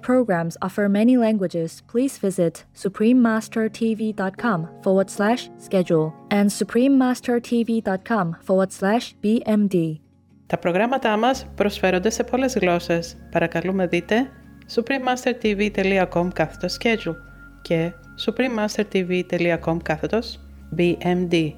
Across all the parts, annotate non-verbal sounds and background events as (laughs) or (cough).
programs offer many languages. Please visit suprememastertv.com forward slash schedule and suprememastertv.com forward slash bmd. Τα προγράμματά μας προσφέρονται σε πολλές γλώσσες. Παρακαλούμε δείτε suprememastertv.com κάθετος schedule και suprememastertv.com κάθετος bmd.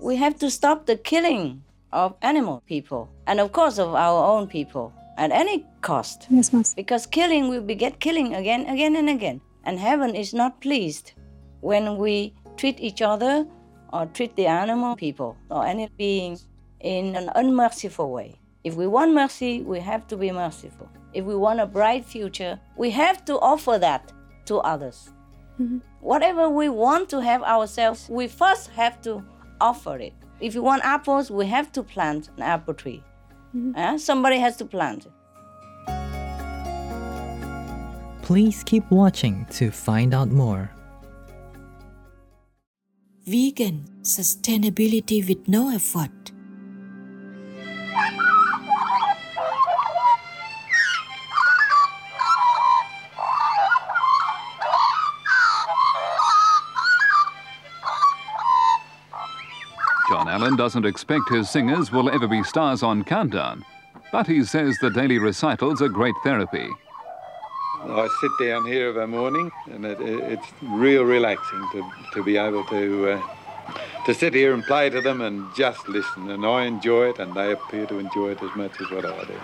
We have to stop the killing of animal people and of course of our own people at any cost. Yes, Master. Because killing will beget killing again, again and again. And heaven is not pleased when we treat each other or treat the animal people or any beings in an unmerciful way. If we want mercy, we have to be merciful. If we want a bright future, we have to offer that to others. Mm-hmm. Whatever we want to have ourselves, we first have to offer it. If you want apples, we have to plant an apple tree. Uh, somebody has to plant. Please keep watching to find out more. Vegan sustainability with no effort. Allen doesn't expect his singers will ever be stars on Countdown, but he says the daily recitals are great therapy. I sit down here of a morning, and it, it, it's real relaxing to, to be able to uh, to sit here and play to them and just listen. And I enjoy it, and they appear to enjoy it as much as what I do.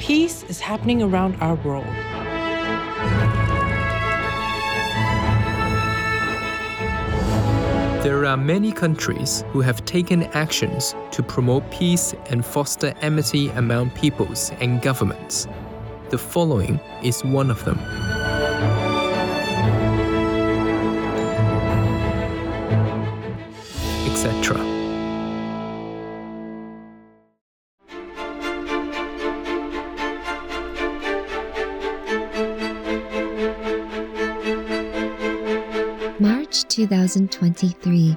Peace is happening around our world. There are many countries who have taken actions to promote peace and foster amity among peoples and governments. The following is one of them. Etc. 2023.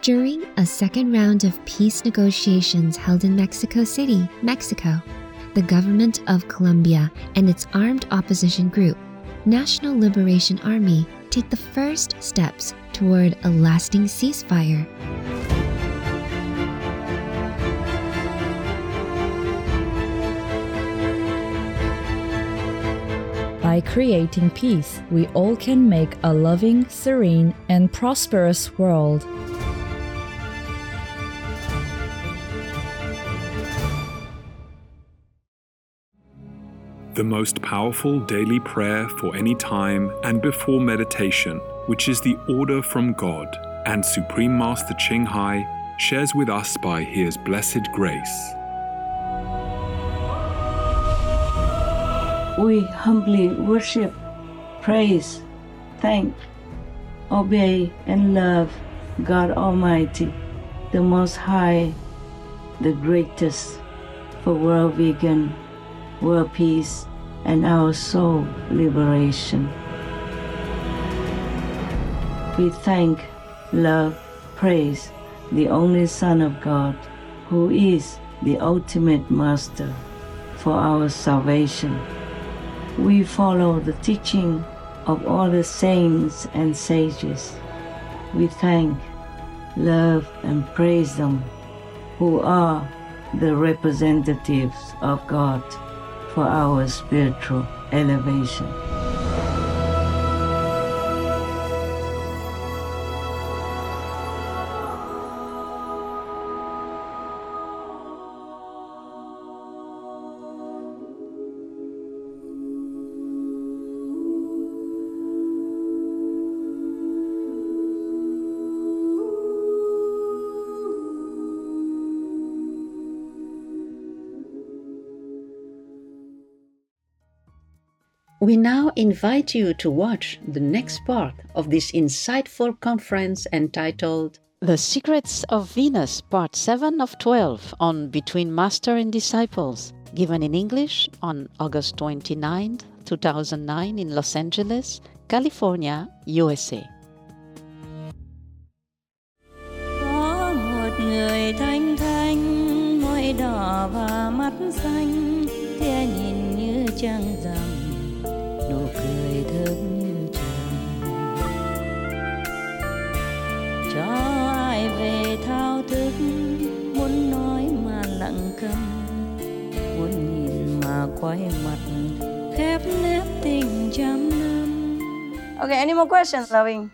During a second round of peace negotiations held in Mexico City, Mexico, the government of Colombia and its armed opposition group, National Liberation Army, take the first steps toward a lasting ceasefire. By creating peace, we all can make a loving, serene, and prosperous world. The most powerful daily prayer for any time and before meditation, which is the order from God, and Supreme Master Ching Hai shares with us by His blessed grace. We humbly worship, praise, thank, obey, and love God Almighty, the Most High, the greatest, for world vegan, world peace, and our soul liberation. We thank, love, praise the only Son of God, who is the ultimate Master for our salvation. We follow the teaching of all the saints and sages. We thank, love, and praise them who are the representatives of God for our spiritual elevation. We now invite you to watch the next part of this insightful conference entitled The Secrets of Venus, Part 7 of 12 on Between Master and Disciples, given in English on August 29, 2009 in Los Angeles, California, USA. Có một người thanh thanh, môi đỏ và mắt xanh, tia nhìn như trăng rằm, nụ cười như trầm. Cho ai về thao thức, muốn nói mà lặng câm, muốn nhìn mà quay mặt, khép nép tình trăm năm. Okay, any more questions, Loving?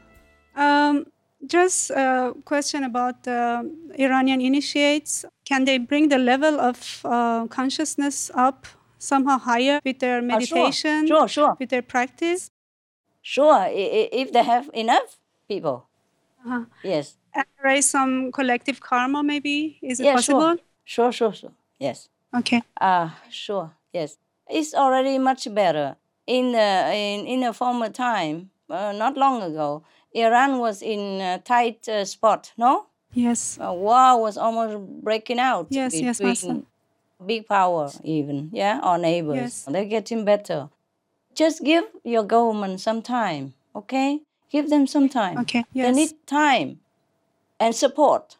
Um, just a question about uh, Iranian initiates. Can they bring the level of uh, consciousness up somehow higher with their Uh, sure, meditation, sure, sure. with their practice? Sure, if they have enough people. Uh-huh. Yes. And raise some collective karma, maybe? Is it yeah, possible? Sure, sure, sure, sure. Yes. Okay. Ah, sure. Yes, it's already much better. In the in in a former time, uh, not long ago, Iran was in a tight uh, spot. No, Yes. a war was almost breaking out Yes, yes, between big power, even yeah, or neighbors. Yes. They're getting better. Just give your government some time, okay? Give them some time. Okay, Yes. They need time and support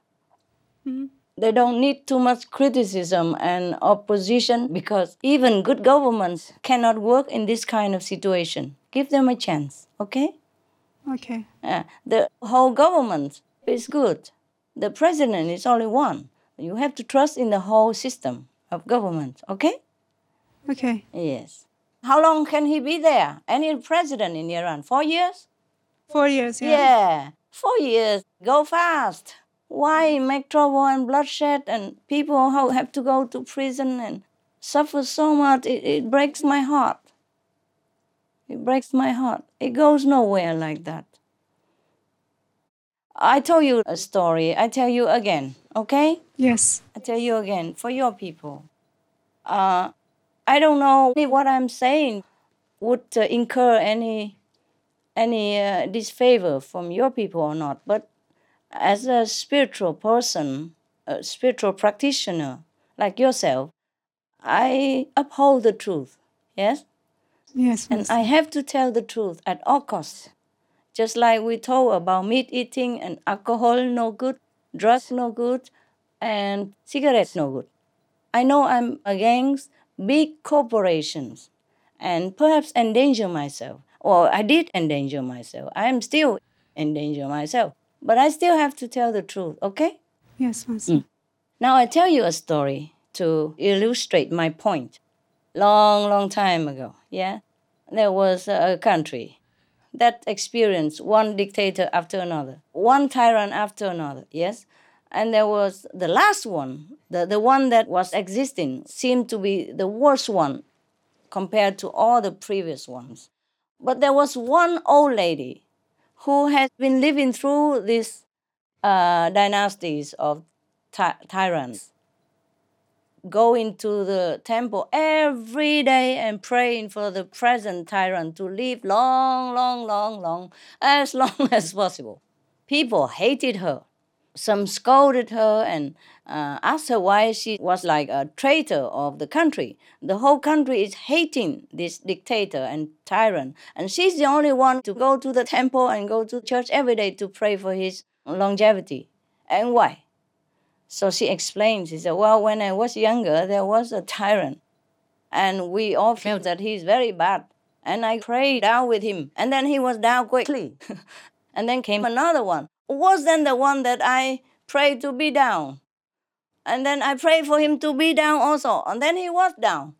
Mhm. they don't need too much criticism and opposition because even good governments cannot work in this kind of situation. Give them a chance, okay? Okay. Uh, the whole government is good. The president is only one. You have to trust in the whole system of government, okay? Okay. Yes. How long can he be there? Any president in Iran? Four years? Four years, yeah. Yeah, four years. Go fast. Why make trouble and bloodshed and people who have to go to prison and suffer so much? It, it breaks my heart. It breaks my heart. It goes nowhere like that. I told you a story. I tell you again, okay? Yes. I tell you again, for your people. Uh, I don't know if what I'm saying would uh, incur any any uh, disfavor from your people or not, but as a spiritual person, a spiritual practitioner like yourself, I uphold the truth. Yes? Yes. And I have to tell the truth at all costs. Just like we told about meat eating and alcohol no good, drugs no good, and cigarettes no good. I know I'm against big corporations and perhaps endanger myself. Or I did endanger myself. I am still endanger myself. But I still have to tell the truth, okay? Yes, Master. Mm. Now I tell you a story to illustrate my point. Long, long time ago, yeah, there was a country that experience, one dictator after another, one tyrant after another, yes? And there was the last one, the, the one that was existing, seemed to be the worst one compared to all the previous ones. But there was one old lady who has been living through these uh, dynasties of ty- tyrants, going to the temple every day and praying for the present tyrant to live long, long, long, long, as long (laughs) as possible. People hated her. Some scolded her and uh, asked her why she was like a traitor of the country. The whole country is hating this dictator and tyrant, and she's the only one to go to the temple and go to church every day to pray for his longevity. And why? So she explains, she said, Well, when I was younger, there was a tyrant, and we all felt that he's very bad. And I prayed down with him, and then he was down quickly. (laughs) and then came another one, Was then the one that I prayed to be down. And then I prayed for him to be down also, and then he was down,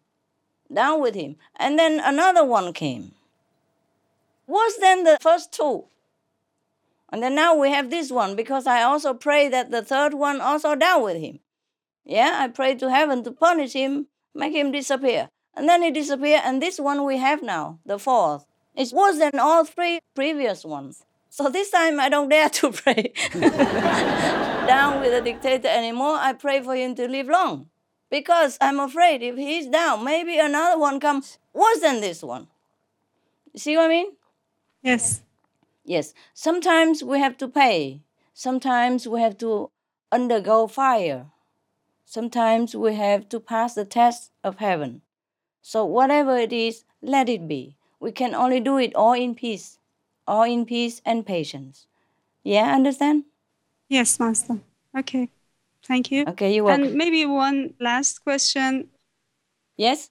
down with him. And then another one came, Was then the first two. And then now we have this one because I also pray that the third one also down with him. Yeah, I pray to heaven to punish him, make him disappear. And then he disappear, and this one we have now, the fourth. It's worse than all three previous ones. So this time I don't dare to (laughs) pray (laughs) down with the dictator anymore. I pray for him to live long. Because I'm afraid if he's down, maybe another one comes worse than this one. See what I mean? Yes. Yes. Sometimes we have to pay. Sometimes we have to undergo fire. Sometimes we have to pass the test of heaven. So whatever it is, let it be. We can only do it all in peace, all in peace and patience. Yeah, understand? Yes, Master. Okay. Thank you. Okay, you're welcome. And maybe one last question. Yes?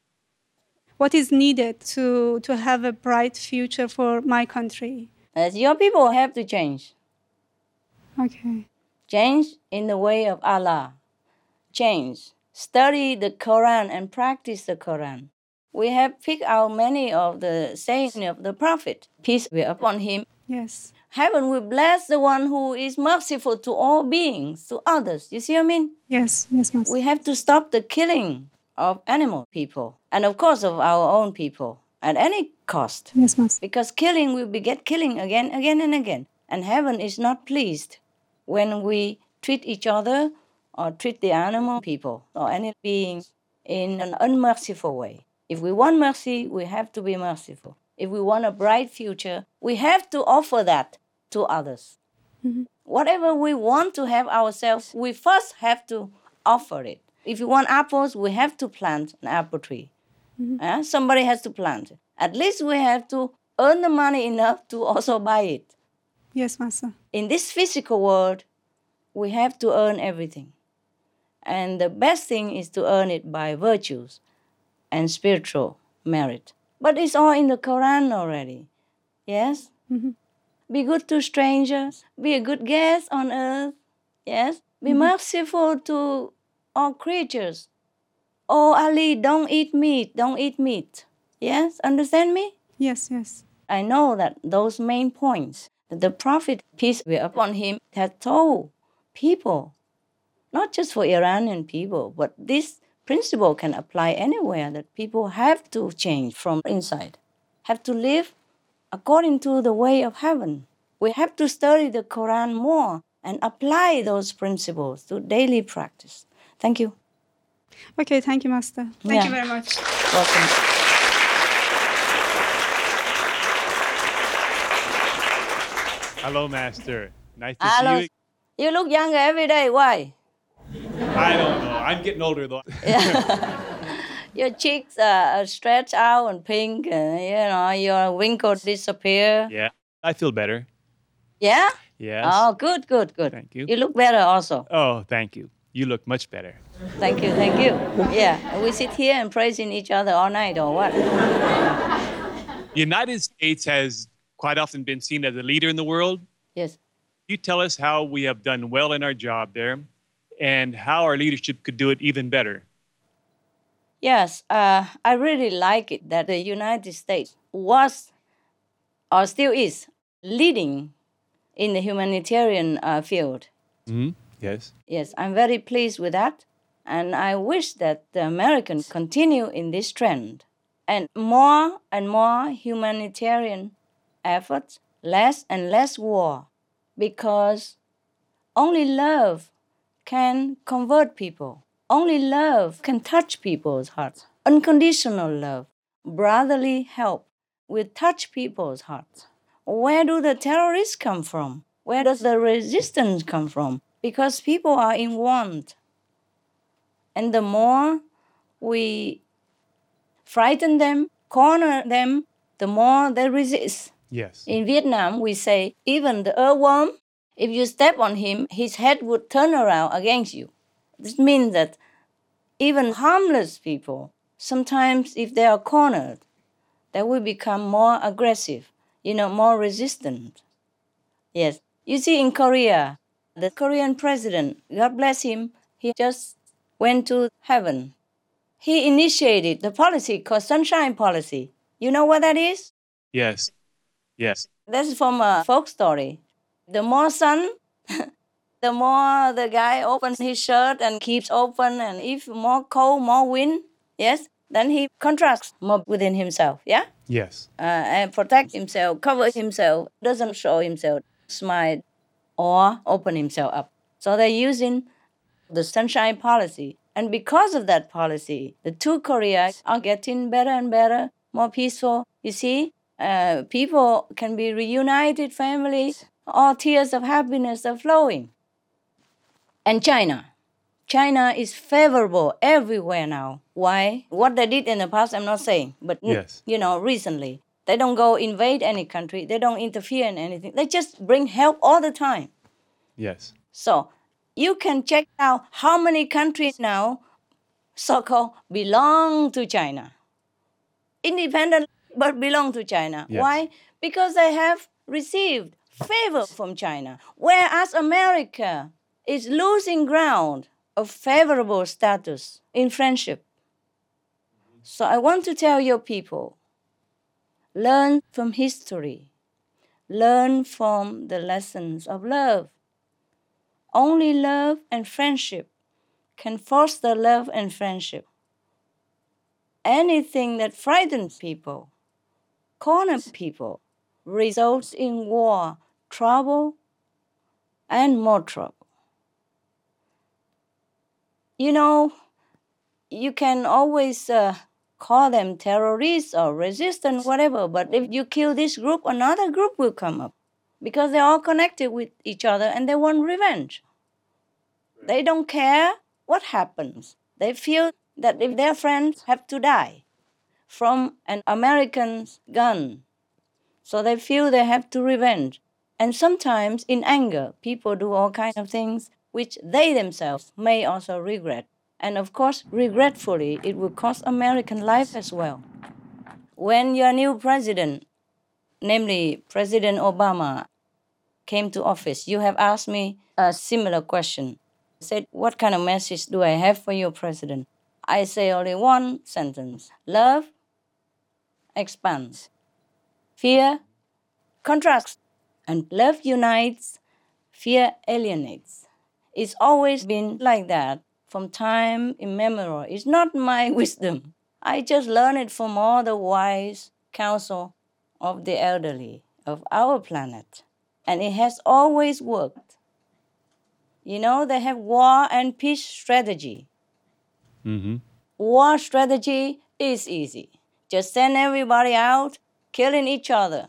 What is needed to, to have a bright future for my country? As your people have to change. Okay. Change in the way of Allah. Change. Study the Quran and practice the Quran. We have picked out many of the sayings of the Prophet, peace be upon him. Yes. Heaven will bless the one who is merciful to all beings, to others. You see what I mean? Yes, yes, Master. We have to stop the killing of animal people and, of course, of our own people at any cost. Yes, Master. Because killing will beget killing again, again, and again. And heaven is not pleased when we treat each other or treat the animal people or any beings in an unmerciful way. If we want mercy, we have to be merciful. If we want a bright future, we have to offer that to others. Mm-hmm. Whatever we want to have ourselves, we first have to offer it. If you want apples, we have to plant an apple tree. Mhm. Uh, somebody has to plant it. At least we have to earn the money enough to also buy it. Yes, Master. In this physical world, we have to earn everything. And the best thing is to earn it by virtues and spiritual merit. But it's all in the Quran already. Yes? Mhm. Be good to strangers. Be a good guest on earth. Yes? Be Mhm. merciful to all creatures. Oh, Ali, don't eat meat. Don't eat meat. Yes? Understand me? Yes, yes. I know that those main points that the Prophet, peace be upon him, had told people, not just for Iranian people, but this principle can apply anywhere that people have to change from inside, have to live according to the way of heaven. We have to study the Quran more and apply those principles to daily practice. Thank you. Okay, thank you, Master. Thank you very much. Welcome. Hello, Master. Nice to Hello. see you. You look younger every day. Why? I don't know. I'm getting older though. (laughs) Your cheeks are stretched out and pink, and you know your wrinkles disappear. yeah, I feel better. Yeah. Yes. Oh, good, good, good. Thank you. You look better also. Oh, thank you. You look much better. Thank you, thank you. Yeah, we sit here and praising each other all night or what? The United States has quite often been seen as a leader in the world. Yes. You tell us how we have done well in our job there and how our leadership could do it even better. Yes, uh, I really like it that the United States was or still is leading in the humanitarian uh, field. hmm Yes. Yes, I'm very pleased with that. And I wish that the Americans continue in this trend. And more and more humanitarian efforts, less and less war. Because only love can convert people. Only love can touch people's hearts. Unconditional love, brotherly help will touch people's hearts. Where do the terrorists come from? Where does the resistance come from? Because people are in want. And the more we frighten them, corner them, the more they resist. Yes. In Vietnam, we say even the earthworm, if you step on him, his head would turn around against you. This means that even harmless people, sometimes if they are cornered, they will become more aggressive, you know, more resistant. Yes. You see, in Korea, the Korean president, God bless him, he just went to heaven. He initiated the policy called Sunshine Policy. You know what that is? Yes. Yes. That's from a folk story. The more sun, (laughs) the more the guy opens his shirt and keeps open, and if more cold, more wind, yes, then he contracts more within himself, yeah? Yes. Uh, and protect himself, cover himself, doesn't show himself, smile, or open himself up. So they're using the sunshine policy. And because of that policy, the two Koreas are getting better and better, more peaceful. You see, uh, people can be reunited, families, all tears of happiness are flowing. And China. China is favorable everywhere now. Why? What they did in the past, I'm not saying, but Yes. you know, recently. They don't go invade any country. They don't interfere in anything. They just bring help all the time. Yes. So you can check out how many countries now so-called belong to China. Independent but belong to China. Yes. Why? Because they have received favor from China. Whereas America is losing ground of favorable status in friendship. So I want to tell your people learn from history, learn from the lessons of love. Only love and friendship can foster love and friendship. Anything that frightens people, corner people, results in war, trouble, and more trouble. You know, you can always uh, call them terrorists or resistance, whatever, but if you kill this group, another group will come up because they're all connected with each other and they want revenge. They don't care what happens. They feel that if their friends have to die from an American's gun, so they feel they have to revenge. And sometimes in anger, people do all kinds of things which they themselves may also regret. And of course, regretfully, it will cost American life as well. When your new president, namely President Obama, came to office, you have asked me a similar question. Said, What kind of message do I have for you, President? I say only one sentence love expands, fear contracts, and love unites, fear alienates. It's always been like that from time immemorial. It's not my (laughs) wisdom. I just learned it from all the wise counsel of the elderly of our planet. And it has always worked. You know, they have war and peace strategy. Mm-hmm. War strategy is easy. Just send everybody out killing each other.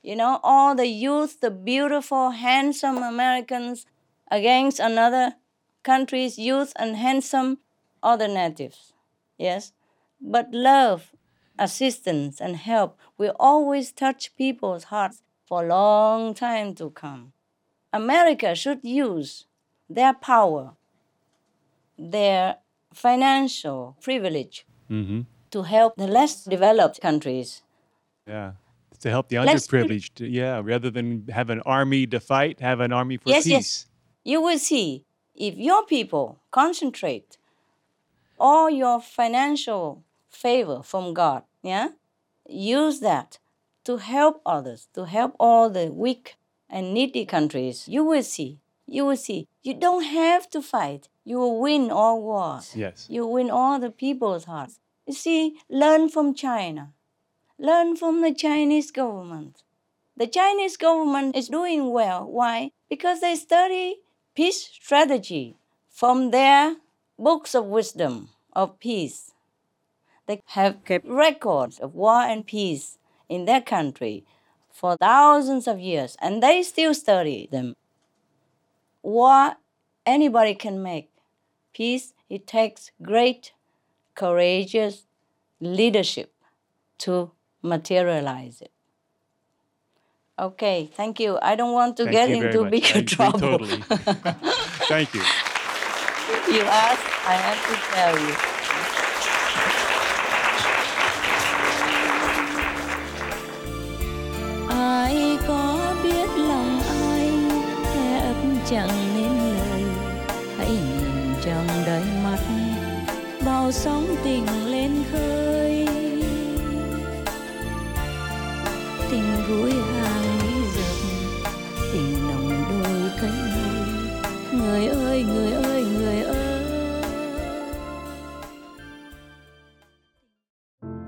You know, all the youth, the beautiful, handsome Americans against another country's youth and handsome other natives. Yes? But love, assistance, and help will always touch people's hearts for a long time to come. America should use their power, their financial privilege Mm-hmm. to help the less developed countries. Yeah. To help the Let's- underprivileged. Yeah. Rather than have an army to fight, have an army for yes, peace. yes. You will see if your people concentrate all your financial favor from God, yeah, use that to help others, to help all the weak and needy countries. You will see. You will see. You don't have to fight. You will win all wars. Yes. You win all the people's hearts. You see, learn from China. Learn from the Chinese government. The Chinese government is doing well. Why? Because they study peace strategy from their books of wisdom of peace. They have kept records of war and peace in their country for thousands of years, and they still study them. War anybody can make. Peace, it takes great, courageous leadership to materialize it. Okay, thank you. I don't want to Thank get into bigger trouble. Totally. (laughs) Thank you. you asked, I have to tell you. Chẳng nên lời. Hãy nhìn trong đôi mắt bao sóng tình lên khơi. Tình vui hàng lý dập tình nồng đôi cánh môi người ơi người ơi người ơi.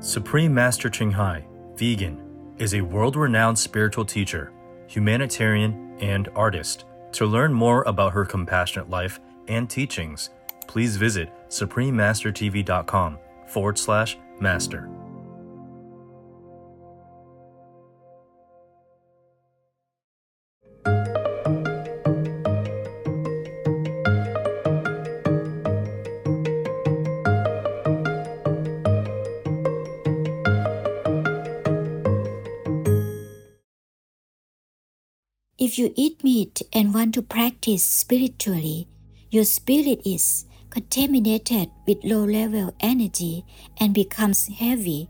Supreme Master Ching Hai, vegan, is a world renowned spiritual teacher, humanitarian, and artist. To learn more about her compassionate life and teachings, please visit suprememastertv.com forward slash master. If you eat meat and want to practice spiritually, your spirit is contaminated with low level energy and becomes heavy.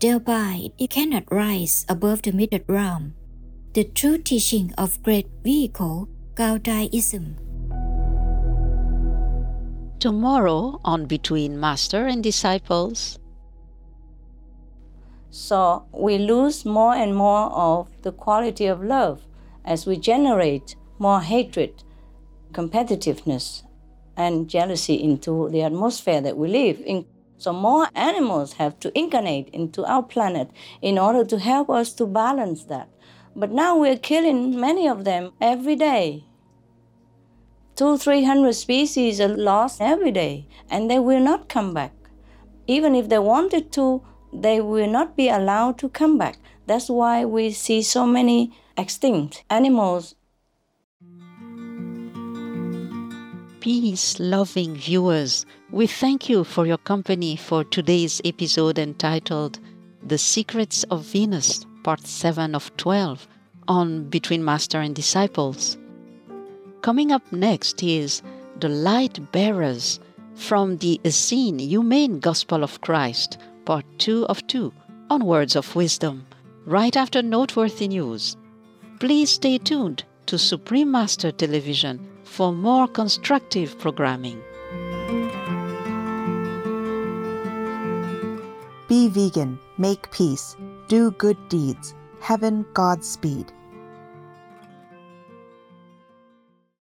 Thereby, it cannot rise above the middle realm. The true teaching of great vehicle, Caodaiism. Tomorrow, on Between Master and Disciples, So we lose more and more of the quality of love as we generate more hatred, competitiveness, and jealousy into the atmosphere that we live in. So more animals have to incarnate into our planet in order to help us to balance that. But now we're killing many of them every day. Two, three hundred species are lost every day, and they will not come back. Even if they wanted to, they will not be allowed to come back. That's why we see so many extinct animals. peace loving viewers, we thank you for your company for today's episode entitled The Secrets of Venus, Part 7 of 12, on Between Master and Disciples. Coming up next is The Light Bearers from the Essene Humane Gospel of Christ, Part 2 of 2, on Words of Wisdom, right after noteworthy news. Please stay tuned to Supreme Master Television for more constructive programming. Be vegan, make peace, do good deeds. Heaven Godspeed.